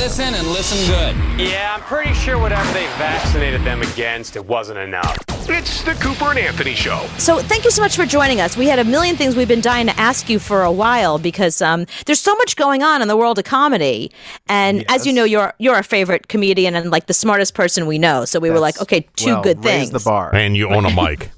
listen and listen good. Yeah, I'm pretty sure whatever they vaccinated them against, it wasn't enough. It's the Cooper and Anthony Show. So thank you so much for joining us. We had a million things we've been dying to ask you for a while because um, there's so much going on in the world of comedy, and as you know, you're you're our favorite comedian and like the smartest person we know. So we were like, okay, two well, good raise things. the bar. And you own a mic.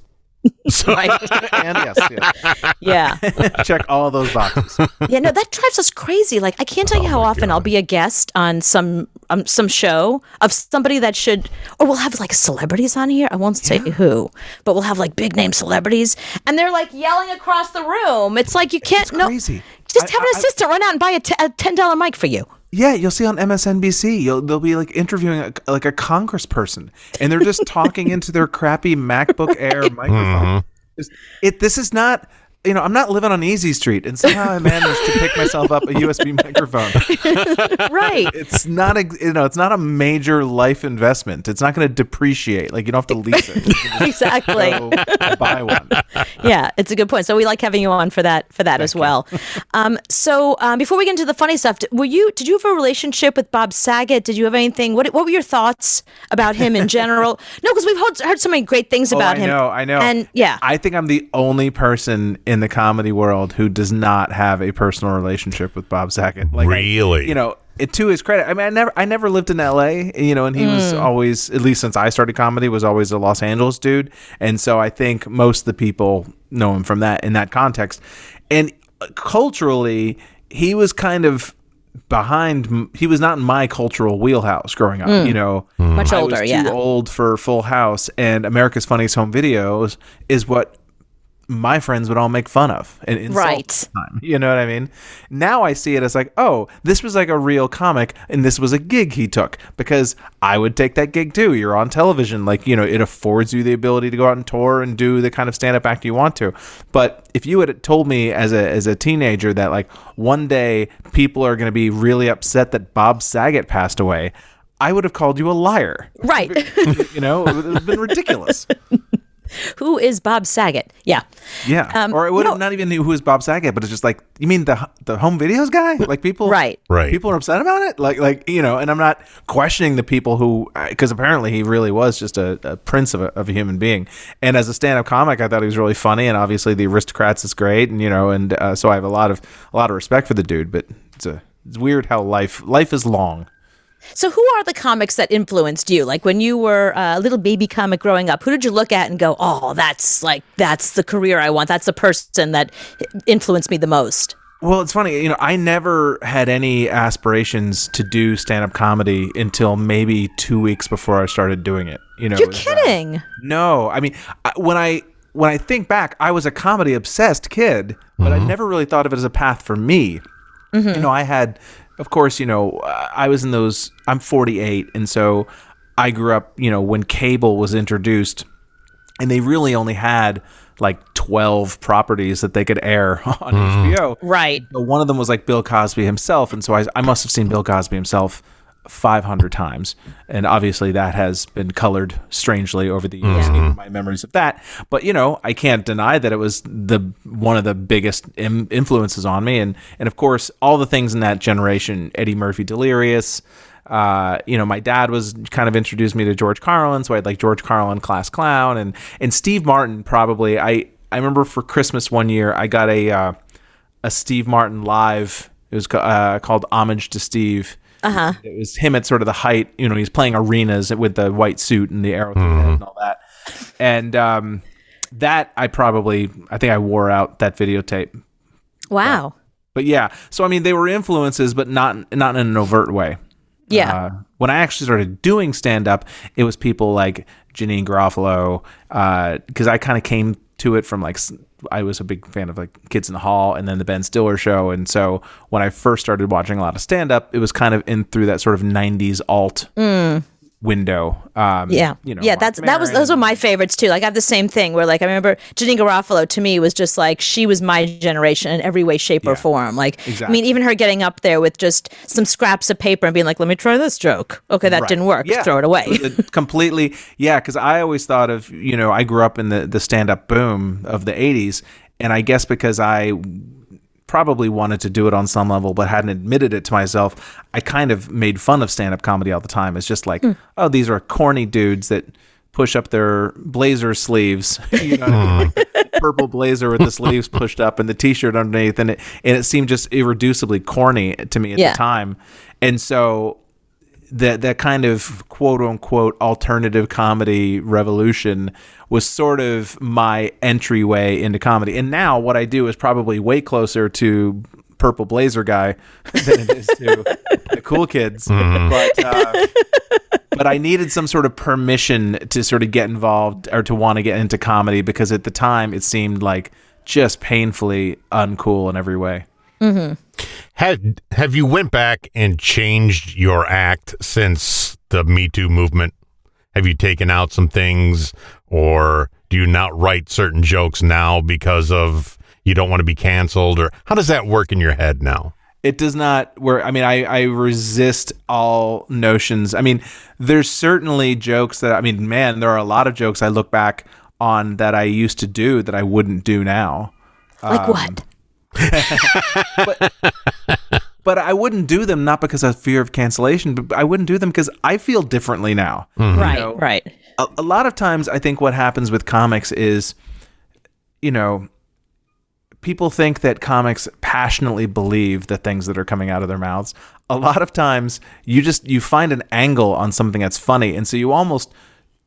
Right. and yes, yes. yeah. check all those boxes. Yeah, no, that drives us crazy. Like, I can't tell Oh you how often I'll be a guest on some um, some show of somebody that should, or we'll have like celebrities on here. I won't say who, but we'll have like big name celebrities, and they're like yelling across the room. It's like you can't. no, crazy. just I- have an I- I- assistant run out and buy a, t- a ten dollar mic for you. Yeah, you'll see on MSNBC. You'll they'll be like interviewing a, like a congressperson, and they're just talking into their crappy MacBook Air mm-hmm. microphone. Just- It this is not. You know, I'm not living on Easy Street, and somehow I managed to pick myself up a USB microphone. Right. It's not a, you know, it's not a major life investment. It's not going to depreciate. Like you don't have to lease it. You can just exactly. buy one. yeah, it's a good point. So we like having you on for that for that as well. um, so um, before we get into the funny stuff, were you did you have a relationship with Bob Saget? Did you have anything? What what were your thoughts about him in general? no, because we've heard, heard so many great things about oh, I him. know, I know. And yeah, I think I'm the only person in the comedy world who does not have a personal relationship with Bob Saget. Like, I- Really? you know, it, to his credit. I mean, I never, I never lived in L.A. You know, and he was hmm. always, at least since I started comedy, was always a Los Angeles dude. And so I think most of the people know him from that in that context. And uh, culturally, he was kind of behind he was not in my cultural wheelhouse growing up hmm. you know hmm. Much I older, was yeah. too old for full house and america's funniest home videos is what my friends would all make fun of and insult Right. time. You know what I mean? Now I see it as like, oh, this was like a real comic and this was a gig he took because I would take that gig too. You're on television. Like, you know, it affords you the ability to go out and tour and do the kind of stand up act you want to. But if you had told me as a as a teenager that like one day people are going to be really upset that Bob Saget passed away, I would have called you a liar. right. You know, it would have been ridiculous. Who is Bob Saget? Yeah. Yeah, Um, or I would have no. not even knew who was Bob Saget, but it's just like you mean the the home videos guy? Like people, Right. Right. People are upset about it, like like you know. And I'm not questioning the people who, because apparently he really was just a, a prince of a, of a human being. And as a stand up comic, I thought he was really funny, and obviously the Aristocrats is great, and you know, and uh, so I have a lot of a lot of respect for the dude. But it's a it's weird how life life is long. So who are the comics that influenced you? Like when you were a little baby comic growing up, who did you look at and go, "Oh, that's like that's the career I want. That's the person that influenced me the most." Well, it's funny, you know, I never had any aspirations to do stand up comedy until maybe two weeks before I started doing it. You know, You're it was, uh, kidding. no, I mean, I, when I when I think back, I was a comedy obsessed kid, but I never really thought of it as a path for me. You know, I had, of course, you know, uh, I was in those. I'm 48, and so I grew up, you know, when cable was introduced, and they really only had like 12 properties that they could air on HBO. Right. But one of them was like Bill Cosby himself, and so I, I must have seen Bill Cosby himself 500 times, and obviously that has been colored strangely over the years. in My memories of that, but you know, I can't deny that it was the one of the biggest Im- influences on me, and and of course all the things in that generation, Eddie Murphy, Delirious. Uh, you know, my dad was kind of introduced me to George Carlin, so I had like George Carlin, Class Clown, and and Steve Martin. Probably, I I remember for Christmas one year I got a uh, a Steve Martin live. It was uh, called Homage to Steve. Uh-huh. It was him at sort of the height. You know, he's playing arenas with the white suit and the arrow through the head and all that. And um, that I probably, I think I wore out that videotape. Wow. But yeah, so I mean, they were influences, but not not in an overt way. Yeah. Uh, when I actually started doing stand up, it was people like Janeane Garofalo, because I kind of came to it from like I was a big fan of like Kids in the Hall and then the Ben Stiller show, and so when I first started watching a lot of stand up, it was kind of in through that sort of '90s alt mm. Window. Um. Yeah, you know, yeah. Marc That's that was those were my favorites too. Like I have the same thing where like I remember Janeane Garofalo to me was just like she was my generation in every way, shape, or form. Like I mean, even her getting up there with just some scraps of paper and being like, "Let me try this joke." Okay, that Right. didn't work. Yeah. Throw it away. It completely yeah because i always thought of you know i grew up in the, the stand-up boom of the 80s and i guess because i probably wanted to do it on some level, but hadn't admitted it to myself. I kind of made fun of stand up comedy all the time. It's just like, hmm. oh, these are corny dudes that push up their blazer sleeves, you know, Like, purple blazer with the sleeves pushed up and the t-shirt underneath, and it and it seemed just irreducibly corny to me at Yeah. the time, and so that that kind of quote unquote alternative comedy revolution was sort of my entryway into comedy. And now what I do is probably way closer to purple blazer guy than it is to the cool kids. But uh, but I needed some sort of permission to sort of get involved or to want to get into comedy because at the time it seemed like just painfully uncool in every way. Have Have you went back and changed your act since the Me Too movement? Have you taken out some things, or do you not write certain jokes now because of you don't want to be canceled, or how does that work in your head now? it does not where i mean I, I resist all notions i mean there's certainly jokes that i mean man there are a lot of jokes i look back on that i used to do that i wouldn't do now Like um, what? but i wouldn't do them not because of fear of cancellation but i wouldn't do them because i feel differently now mm-hmm. Right, know, right. a, a lot of times I think what happens with comics is, you know, people think that comics passionately believe the things that are coming out of their mouths. A lot of times you just you find an angle on something that's funny and so you almost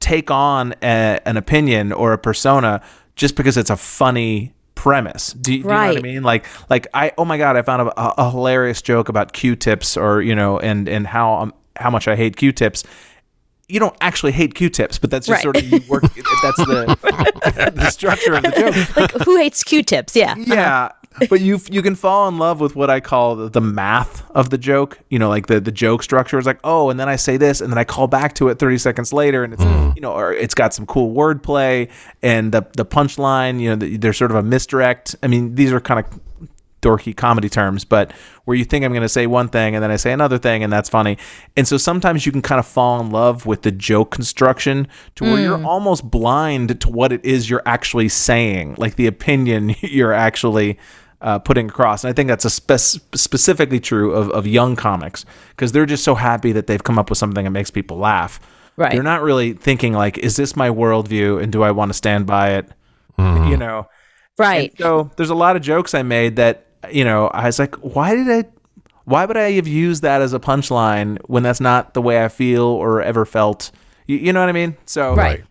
take on a, an opinion or a persona just because it's a funny premise. Do, you- do you know what I mean? Like like I oh my god, I found a, a, a hilarious joke about Q-tips or you know and and how um, how much I hate Q-tips you don't actually hate Q-tips, but that's just Right. sort of you work. That's the the structure of the joke. Like who hates Q-tips? Yeah. Yeah, but you you can fall in love with what I call the, the math of the joke. You know, like the the joke structure is like, oh, and then I say this, and then I call back to it thirty seconds later, and it's hmm. you know, or it's got some cool wordplay, and the the punchline. You know, the, there's sort of a misdirect. I mean, these are kind of dorky comedy terms, but where you think I'm going to say one thing and then I say another thing and that's funny. And so sometimes you can kind of fall in love with the joke construction to where you're hmm. almost blind to what it is you're actually saying, like the opinion you're actually uh, putting across. And I think that's a spec- specifically true of, of young comics because they're just so happy that they've come up with something that makes people laugh. Right. They're not really thinking like, is this my worldview and do I want to stand by it? You know, Right. and so there's a lot of jokes I made that you know I was like, why did I? Why would I have used that as a punchline when that's not the way I feel or ever felt? You, you know what I mean? So Right.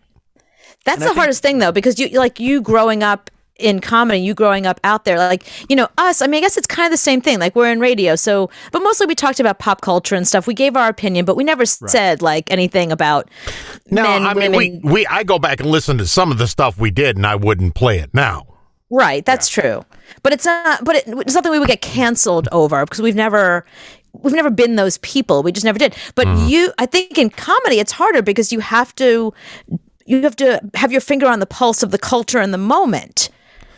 That's the hardest thing though, because you like you growing up in comedy, you growing up out there, like, you know, us, I mean, I guess it's kind of the same thing. Like we're in radio. So but mostly we talked about pop culture and stuff. We gave our opinion, but we never said like anything about No, men, I mean women. we we I go back and listen to some of the stuff we did, and I wouldn't play it now. Right, that's true. But it's not. But it, it's something we would get canceled over because we've never, we've never been those people. We just never did. But mm-hmm. you, I think in comedy, it's harder because you have to, you have to have your finger on the pulse of the culture and the moment.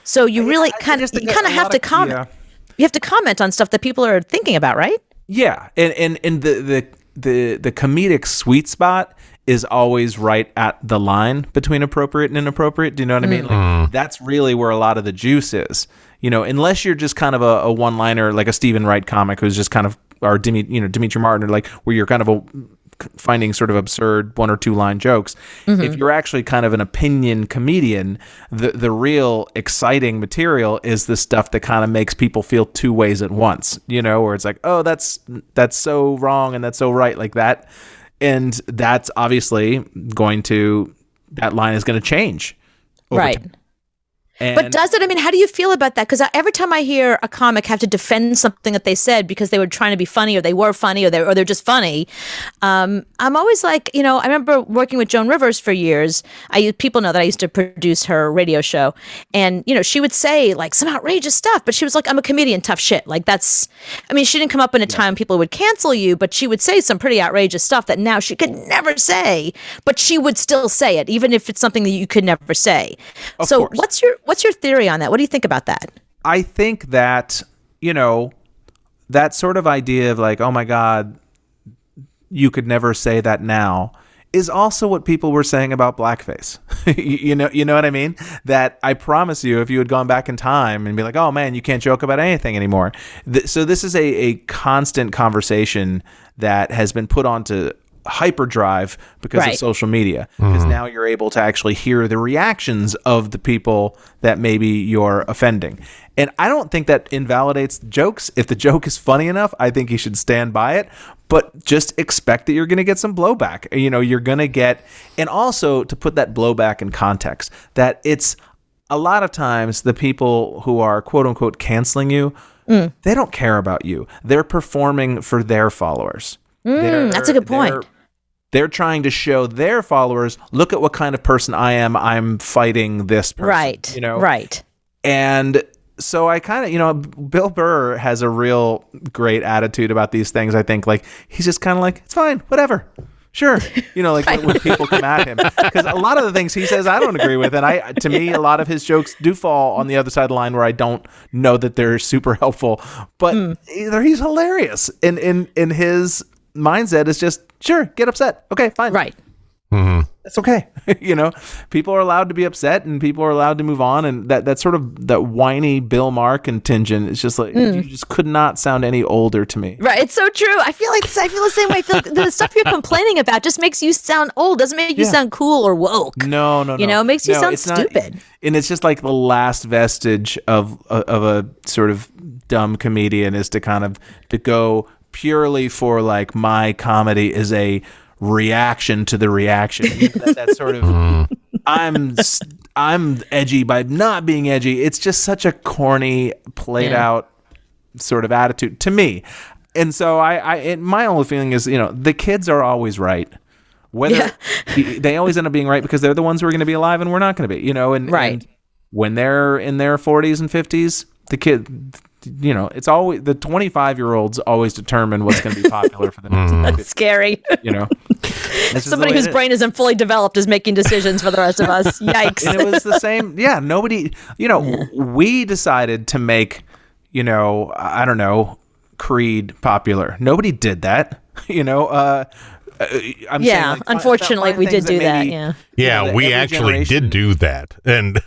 So you really kind of, you kind of have to comment. yeah. You have to comment on stuff that people are thinking about, right? Yeah, and and and the the the the comedic sweet spot is always right at the line between appropriate and inappropriate. Do you know what I mean? Mm. Like mm. that's really where a lot of the juice is. You know, unless you're just kind of a, a one liner like a Steven Wright comic who's just kind of or Demi, you know, Demetri Martin, or like where you're kind of a finding sort of absurd one or two line jokes. Mm-hmm. If you're actually kind of an opinion comedian, the the real exciting material is the stuff that kind of makes people feel two ways at once. You know, where it's like, oh, that's that's so wrong and that's so right, like that, and that's obviously going to that line is going to change. right. time. And But does it? I mean, how do you feel about that? Because every time I hear a comic have to defend something that they said because they were trying to be funny, or they were funny, or they or they're just funny, um, I'm always like, you know, I remember working with Joan Rivers for years. I people know that I used to produce her radio show, and you know, she would say like some outrageous stuff, but she was like, "I'm a comedian, tough shit." Like that's, I mean, she didn't come up in a time people would cancel you, but she would say some pretty outrageous stuff that now she could never say, but she would still say it, even if it's something that you could never say. so, course. what's your what's your theory on that? What do you think about that? I think that, you know, that sort of idea of like, oh my God, you could never say that now is also what people were saying about blackface. you, know, you know what I mean? That I promise you, if you had gone back in time and be like, "Oh man, you can't joke about anything anymore." Th- so this is a, a constant conversation that has been put onto hyperdrive because Right. of social media because hmm. now you're able to actually hear the reactions of the people that maybe you're offending. And i don't think that invalidates the jokes. If the joke is funny enough i think you should stand by it but just expect that you're going to get some blowback. You know you're going to get and also to put that blowback in context that it's a lot of times the people who are quote unquote canceling you mm. they don't care about you. They're performing for their followers. Mm, they're- that's a good point. They're- trying to show their followers, look at what kind of person I am. I'm fighting this person. right. You know? Right. And so I kind of, you know, Bill Burr has a real great attitude about these things. I think like he's just kind of like, it's fine, whatever. Sure, you know, like when, people come at him, because a lot of the things he says I don't agree with, and I, to me, a lot of his jokes do fall on the other side of the line where I don't know that they're super helpful. But Hmm. either he's hilarious, in in in his mindset is just sure, get upset, okay, fine, Right. Mm-hmm. it's okay. you know, people are allowed to be upset and people are allowed to move on. And that, that sort of that whiny Bill Maher contingent is just like, mm. you just could not sound any older to me. Right. It's so true. I feel like I feel the same way. I feel like the stuff you're complaining about just makes you sound old. Doesn't make you Yeah. sound cool or woke. No, no, no. You know, it makes you No, sound it's not- stupid. and it's just like the last vestige of of a sort of dumb comedian is to kind of to go purely for like my comedy is a reaction to the reaction. that, that sort of mm-hmm. I'm s- I'm edgy by not being edgy. It's just such a corny, played Yeah. out sort of attitude to me. And so I, I it, my only feeling is, you know, the kids are always right. Whether they always end up being right because they're the ones who are going to be alive and we're not going to be, you know, and, Right. and when they're in their 40s and 50s, the kid you know, it's always the 25 year olds always determine what's going to be popular for the next, That's scary. you know. It's just the Somebody whose it is. brain isn't fully developed is making decisions for the rest of us. Yikes. and it was the same. Yeah, nobody. You know, we decided to make, you know, I don't know, Creed popular. Nobody did that. You know, uh, uh, I'm Yeah, like, unfortunately, we things did do that, maybe, yeah. you know, Yeah, we actually did do that. And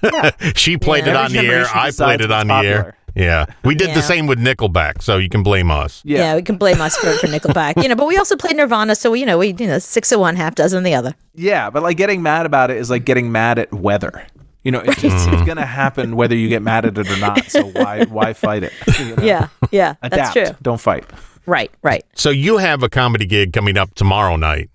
she played Yeah. it Every on the air. I played it what's on the air. Popular. Yeah. We did Yeah. the same with Nickelback, so you can blame us. yeah. Yeah. we can blame us for, for Nickelback. You know, but we also played Nirvana, so we, you know, we you know six of one, half dozen of the other. Yeah, but like getting mad about it is like getting mad at weather. You know, it's, just, it's mm-hmm. gonna happen whether you get mad at it or not. So why why fight it? You know? Yeah, yeah, Adapt. that's true. Don't fight. Right, right. So you have a comedy gig coming up tomorrow night.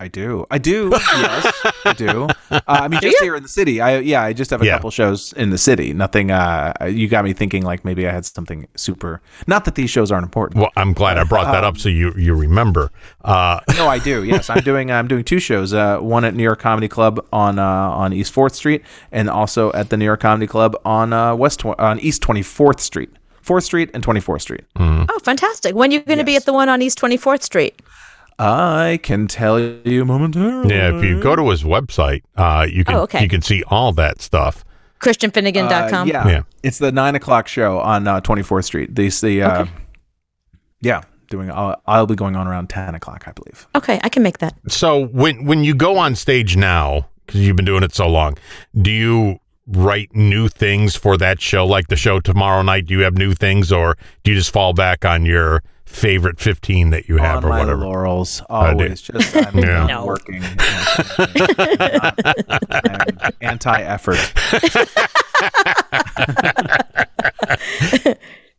I do. I do. yes, I do. Uh, I mean, just here in the city. I yeah. I just have a Yeah. couple shows in the city. Nothing. Uh, you got me thinking like maybe I had something super. Not that these shows aren't important. Well, I'm glad I brought that up so you you remember. Uh, no, I do. Yes, I'm doing. I'm doing two shows. Uh, one at New York Comedy Club on uh, on East Fourth Street, and also at the New York Comedy Club on uh, West tw- on East Twenty Fourth Street, Fourth Street and Twenty Fourth Street. Oh, fantastic. When are you going to be at the one on East 24th Street? I can tell you momentarily. yeah, if you go to his website, uh, you can Oh, okay. you can see all that stuff. ChristianFinnegan.com. Uh, yeah. Yeah. it's the nine o'clock show on uh, 24th Street. These the uh, yeah, doing. I'll, I'll be going on around ten o'clock, I believe. Okay, I can make that. So when when you go on stage now, because you've been doing it so long, do you write new things for that show? Like the show tomorrow night, do you have new things, or do you just fall back on your favorite fifteen that you have, on or my whatever? laurels, uh, oh, do. always. Just I'm Yeah. No. working. I'm anti-effort.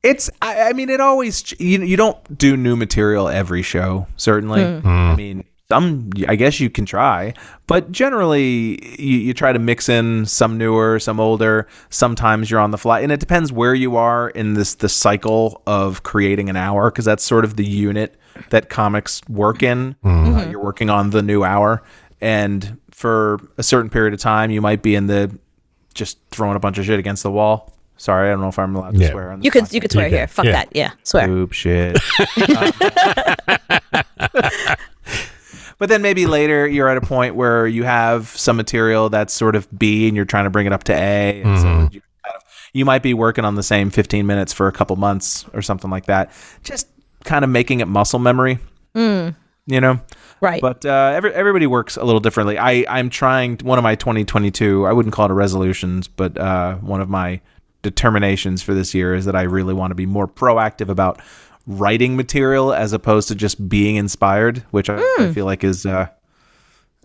it's. I, I mean, it always. You you don't do new material every show. Certainly. Hmm. Hmm. I mean. Some, I guess you can try, but generally you, you try to mix in some newer, some older. Sometimes you're on the fly, and it depends where you are in this the cycle of creating an hour, because that's sort of the unit that comics work in. Uh, you're working on the new hour, and for a certain period of time, you might be in the just throwing a bunch of shit against the wall. Sorry, I don't know if I'm allowed to Yeah. swear on this. You could you could swear can. here. Fuck Yeah. that. Yeah, swear. Poop shit. but then maybe later you're at a point where you have some material that's sort of B and you're trying to bring it up to A. And so you, kind of, you might be working on the same 15 minutes for a couple months or something like that. Just kind of making it muscle memory. You know? Right. But uh, every, everybody works a little differently. I I'm trying one of my 2022. I wouldn't call it a resolutions, but uh, one of my determinations for this year is that I really want to be more proactive about writing material as opposed to just being inspired, which I, I feel like is uh,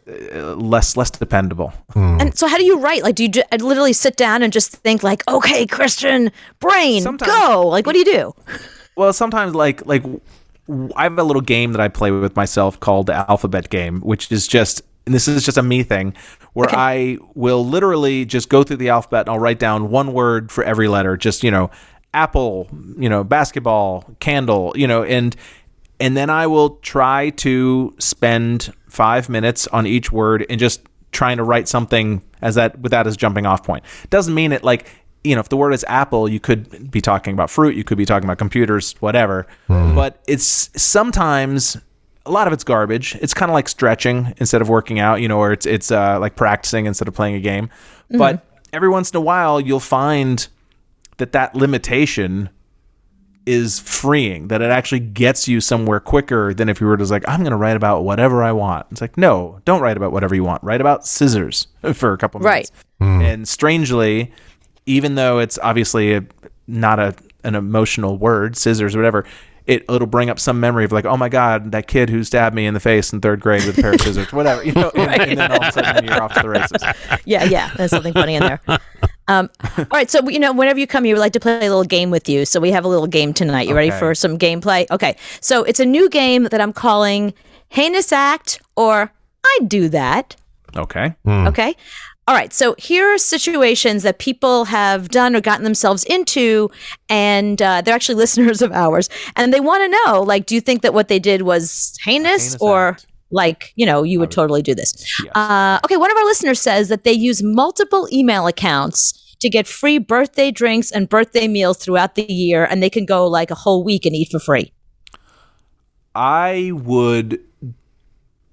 uh, less less dependable. And so, how do you write? Like, do you ju- literally sit down and just think, like, okay, Christian, brain, Sometimes- go? Like, what do you do? Well, sometimes like like I have a little game that I play with myself called the alphabet game, which is just and this is just a me thing where I will literally just go through the alphabet and I'll write down one word for every letter, just you know, apple, you know, basketball, candle, you know, and and then I will try to spend 5 minutes on each word and just trying to write something as that with that as jumping off point. Doesn't mean it like you know, if the word is apple, you could be talking about fruit, you could be talking about computers, whatever. But it's sometimes a lot of it's garbage. It's kind of like stretching instead of working out, you know, or it's it's uh, like practicing instead of playing a game. But every once in a while, you'll find that that limitation is freeing that it actually gets you somewhere quicker than if you were just like i'm going to write about whatever i want it's like no don't write about whatever you want write about scissors for a couple minutes Right. Hmm. and strangely even though it's obviously a, not a an emotional word scissors or whatever it, it'll bring up some memory of like oh my god that kid who stabbed me in the face in third grade with a pair of scissors whatever you know and, and then all of a sudden you're off to the races Yeah, yeah. There's something funny in there. Um, all right, so you know, whenever you come, you would like to play a little game with you. So we have a little game tonight. You ready for some gameplay? Okay, so it's a new game that I'm calling Heinous Act or I Do That. okay Okay. All right. So here are situations that people have done or gotten themselves into, and uh, they're actually listeners of ours, and they want to know, like, do you think that what they did was heinous, heinous or act. like, you know, you would totally do this? Yes. Uh, okay. One of our listeners says that they use multiple email accounts to get free birthday drinks and birthday meals throughout the year, and they can go like a whole week and eat for free. I would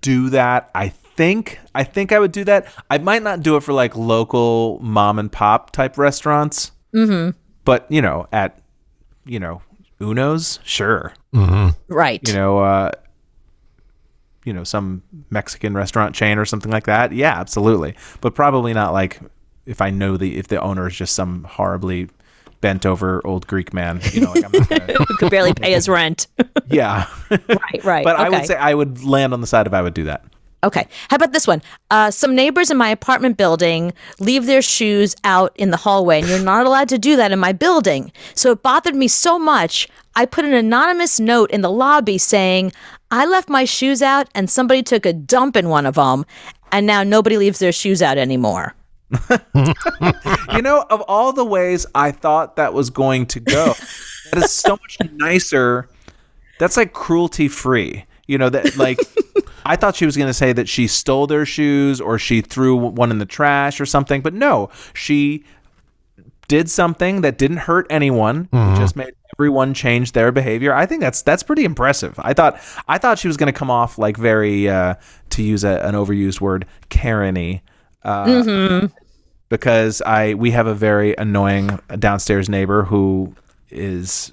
do that. I think I think I would do that. I might not do it for like local mom and pop type restaurants. Mm-hmm. But you know, at you know Uno's, sure. Right. You know, uh, you know, some Mexican restaurant chain or something like that. Yeah, absolutely. But probably not like if I know the if the owner is just some horribly bent over old Greek man. You know, like I'm not gonna, Who could barely pay his rent. yeah. right. Right. but I would say I would land on the side if I would do that. Okay. How about this one? Uh, some neighbors in my apartment building leave their shoes out in the hallway, and you're not allowed to do that in my building. So it bothered me so much, I put an anonymous note in the lobby saying, I left my shoes out, and somebody took a dump in one of them, and now nobody leaves their shoes out anymore. you know, of all the ways I thought that was going to go, that is so much nicer. That's like cruelty free. You know, that like I thought she was going to say that she stole their shoes or she threw one in the trash or something, but no, she did something that didn't hurt anyone. Just made everyone change their behavior. I think that's that's pretty impressive. I thought I thought she was going to come off like very uh, to use a, an overused word, Karen-y. Uh, because I we have a very annoying downstairs neighbor who is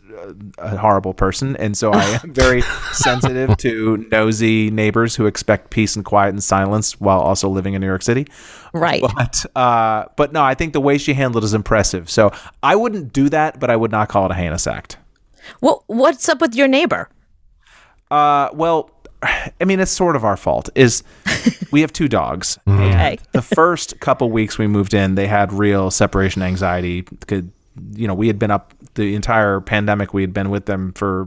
a horrible person, and so I am very sensitive to nosy neighbors who expect peace and quiet and silence while also living in New York City. Right. But uh, but no, I think the way she handled it is impressive. So I wouldn't do that, but I would not call it a heinous act. Well, what's up with your neighbor? Uh, well, I mean, it's sort of our fault. Is we have two dogs. Okay. The first couple weeks we moved in, they had real separation anxiety. Could you know, we had been up the entire pandemic. We had been with them for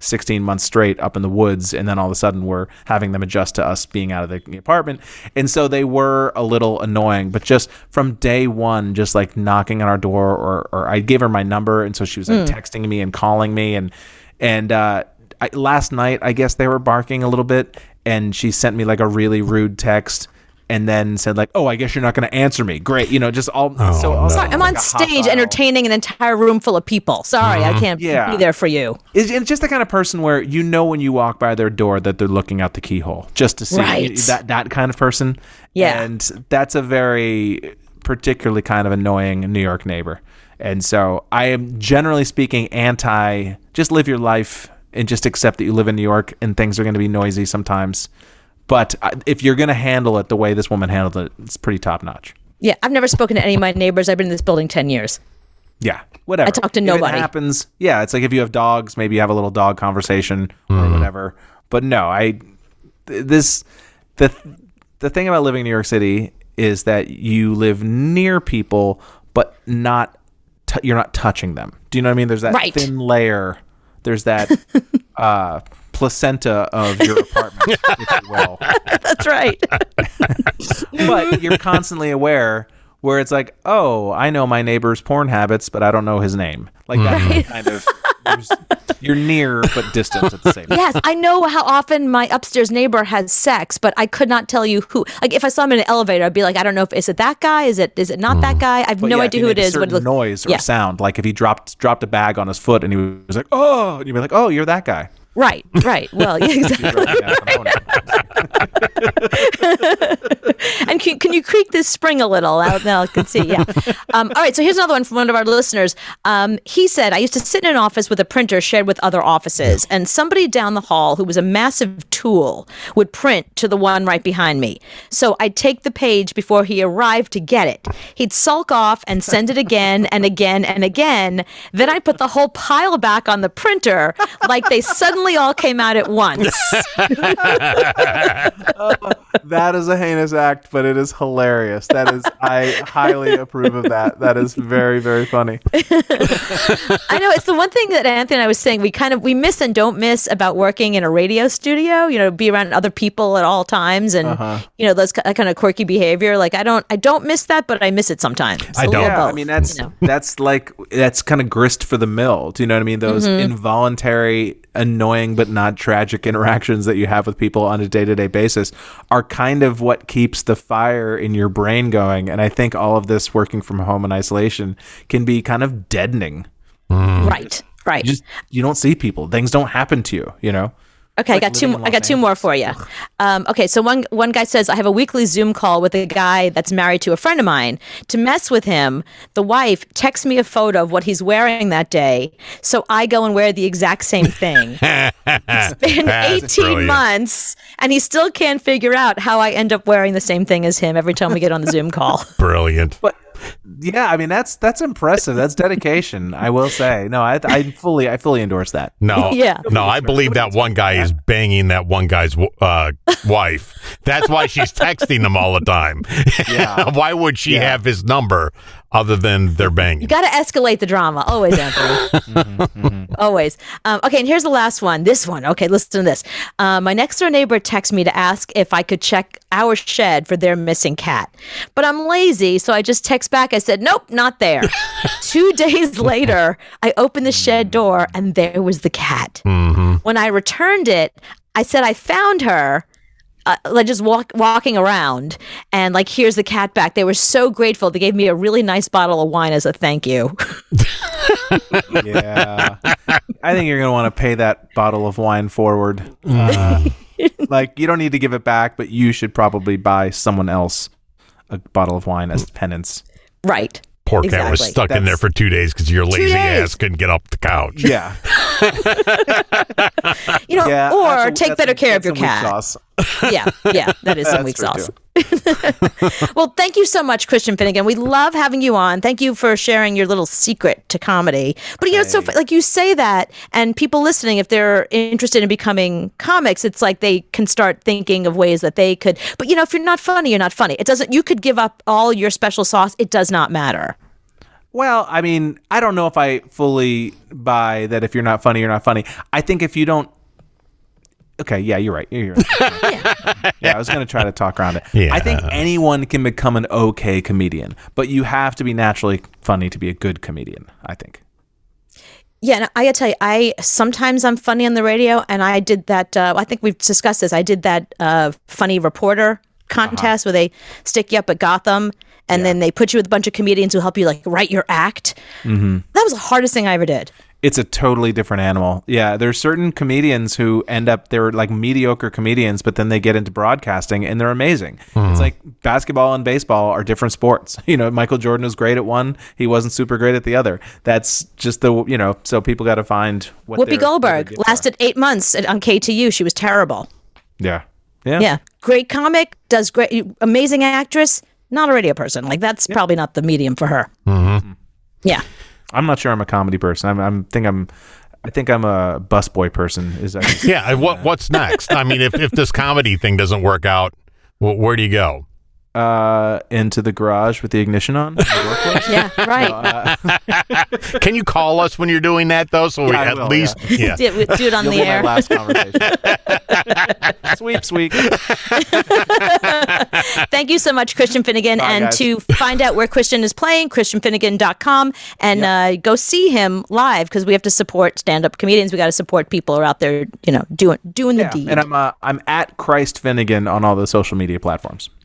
16 months straight up in the woods, and then all of a sudden we're having them adjust to us being out of the apartment. And so they were a little annoying, but just from day one, just like knocking on our door, or or I gave her my number, and so she was like texting me and calling me, and and uh, I, last night I guess they were barking a little bit, and she sent me like a really rude text. And then said like, "Oh, I guess you're not going to answer me." Great, you know, just all. Oh, so all Sorry, I'm on stage entertaining an entire room full of people. Sorry, I mm-hmm. can't Yeah. be there for you. It's, it's just the kind of person where you know when you walk by their door that they're looking out the keyhole just to see Right. that that kind of person. Yeah. and that's a very particularly kind of annoying New York neighbor. And so I am generally speaking anti. Just live your life and just accept that you live in New York and things are going to be noisy sometimes. But uh, if you're going to handle it the way this woman handled it, it's pretty top notch. Yeah, I've never spoken to any of my neighbors. I've been in this building 10 years. Yeah, whatever. I talk to If nobody. it happens. Yeah, it's like if you have dogs, maybe you have a little dog conversation or whatever. But no, I this the the thing about living in New York City is that you live near people, but not t- you're not touching them. Do you know what I mean? There's that Right. thin layer. There's that uh, placenta of your apartment, if you will. That's right. but you're constantly aware where it's like, oh, I know my neighbor's porn habits, but I don't know his name. Like that kind of. There's- You're near but distant at the same time. yes, I know how often my upstairs neighbor has sex, but I could not tell you who. Like if I saw him in an elevator, I'd be like, I don't know if is it that guy? Is it is it not that mm. guy? I have But no yeah, idea who it is. made a. But it certain looks, noise or yeah. sound, like if he dropped dropped a bag on his foot and he was like, oh, and you'd be like, oh, you're that guy. Right, right. Well, yeah, exactly. Yeah, from Onan. and can, can you spring a little? Now, now I can see. Yeah. Um, all right. So here's another one from one of our listeners. Um, he said, I used to sit in an office with a printer shared with other offices, and somebody down the hall who was a massive tool would print to the one right behind me. So I'd take the page before he arrived to get it. He'd sulk off and send it again and again and again. Then I'd put the whole pile back on the printer like they suddenly all came out at once. that is a heinous act, but it is hilarious. That is, I highly approve of that. That is very, very funny. I know it's the one thing that Anthony and I was saying we kind of we miss and don't miss about working in a radio studio. You know, be around other people at all times, and Uh-huh. you know those that kind of quirky behavior. Like I don't I don't miss that, but I miss it sometimes. I little don't. Yeah, I mean that's you know. that's like that's kind of grist for the mill. Do you know what I mean? Those Mm-hmm. involuntary, annoying but not tragic interactions that you have with people on a day to day basis are kind of what keeps the fire in your brain going. And I think all of this working from home and isolation can be kind of deadening. Mm. right, right. You just you don't see people. Things don't happen to you. You know. Okay, I got two. living I got two more for you. Um, okay, so one one guy says I have a weekly Zoom call with a guy that's married to a friend of mine. To mess with him, the wife texts me a photo of what he's wearing that day, so I go and wear the exact same thing. it's been That's eighteen brilliant. months, and he still can't figure out how I end up wearing the same thing as him every time we get on the Zoom call. Brilliant. But yeah, I mean that's that's impressive. That's dedication. I will say. No, I, I fully I fully endorse that. No, Yeah. no, I believe that one guy is banging that one guy's uh, wife. That's why she's texting him all the time. Yeah. why would she Yeah. have his number other than they're banging? You got to escalate the drama. Always, Anthony. Always. Um, okay, and here's the last one. This one. Okay, listen to this. Uh, my next door neighbor texted me to ask if I could check our shed for their missing cat. But I'm lazy, so I just text back. I said, nope, not there. Two days later, I opened the shed door and there was the cat. When I returned it, I said I found her uh, like just walk walking around and like here's the cat back. They were so grateful. They gave me a really nice bottle of wine as a thank you. Yeah. I think you're going to want to pay that bottle of wine forward. Uh, like, you don't need to give it back, but you should probably buy someone else a bottle of wine as penance. right. Poor cat was Exactly. stuck in there for two days because your lazy ass couldn't get up the couch. Yeah. You know, Yeah. or that's a- take better care of your cat. Yeah, yeah, that is some weak sauce. Well, thank you so much, Christian Finnegan. We love having you on. Thank you for sharing your little secret to comedy. But you know, so like you say that, and people listening, if they're interested in becoming comics, it's like they can start thinking of ways that they could. But you know, if you're not funny, you're not funny. It doesn't. You could give up all your special sauce. It does not matter. Well, I mean, I don't know if I fully buy that if you're not funny, you're not funny. I think if you don't. Okay, yeah, you're right. You're right. yeah, I was going to try to talk around it. Yeah. I think anyone can become an okay comedian, but you have to be naturally funny to be a good comedian, I think. Yeah, and I gotta tell you, I sometimes I'm funny on the radio, and I did that. Uh, I think we've discussed this. I did that uh, funny reporter contest where they stick you up at Gotham, and then they put you with a bunch of comedians who help you like write your act. Mm-hmm. That was the hardest thing I ever did. It's a totally different animal. Yeah, there's certain comedians who end up they're like mediocre comedians, but then they get into broadcasting and they're amazing. It's like basketball and baseball are different sports. You know, Michael Jordan was great at one, he wasn't super great at the other. That's just the you know. So people got to find what Whoopi their- what Goldberg their gifts are. lasted eight months at, on KTU. She was terrible. Yeah, Yeah. Yeah. Great comic, does great, amazing actress, not a radio person. Like that's probably not the medium for her. Mm-hmm. Yeah. I'm not sure I'm a comedy person. I'm, I'm think I'm I think I'm a busboy person. Is that Yeah. What What's next? I mean, if if this comedy thing doesn't work out, wh- where do you go? Uh, into the garage with the ignition on? in the workplace? Yeah. Right. Can you call us when you're doing that though? So we I at will, least yeah. do, it, do it on You'll the be my air. last conversation. Sweeps week. Thank you so much, Christian Finnegan. Bye, and guys. to find out where Christian is playing, ChristianFinnegan.com, and uh, go see him live because we have to support stand-up comedians. We got to support people who are out there, you know, doing doing the deed. And I'm uh, I'm at Christ Finnegan on all the social media platforms.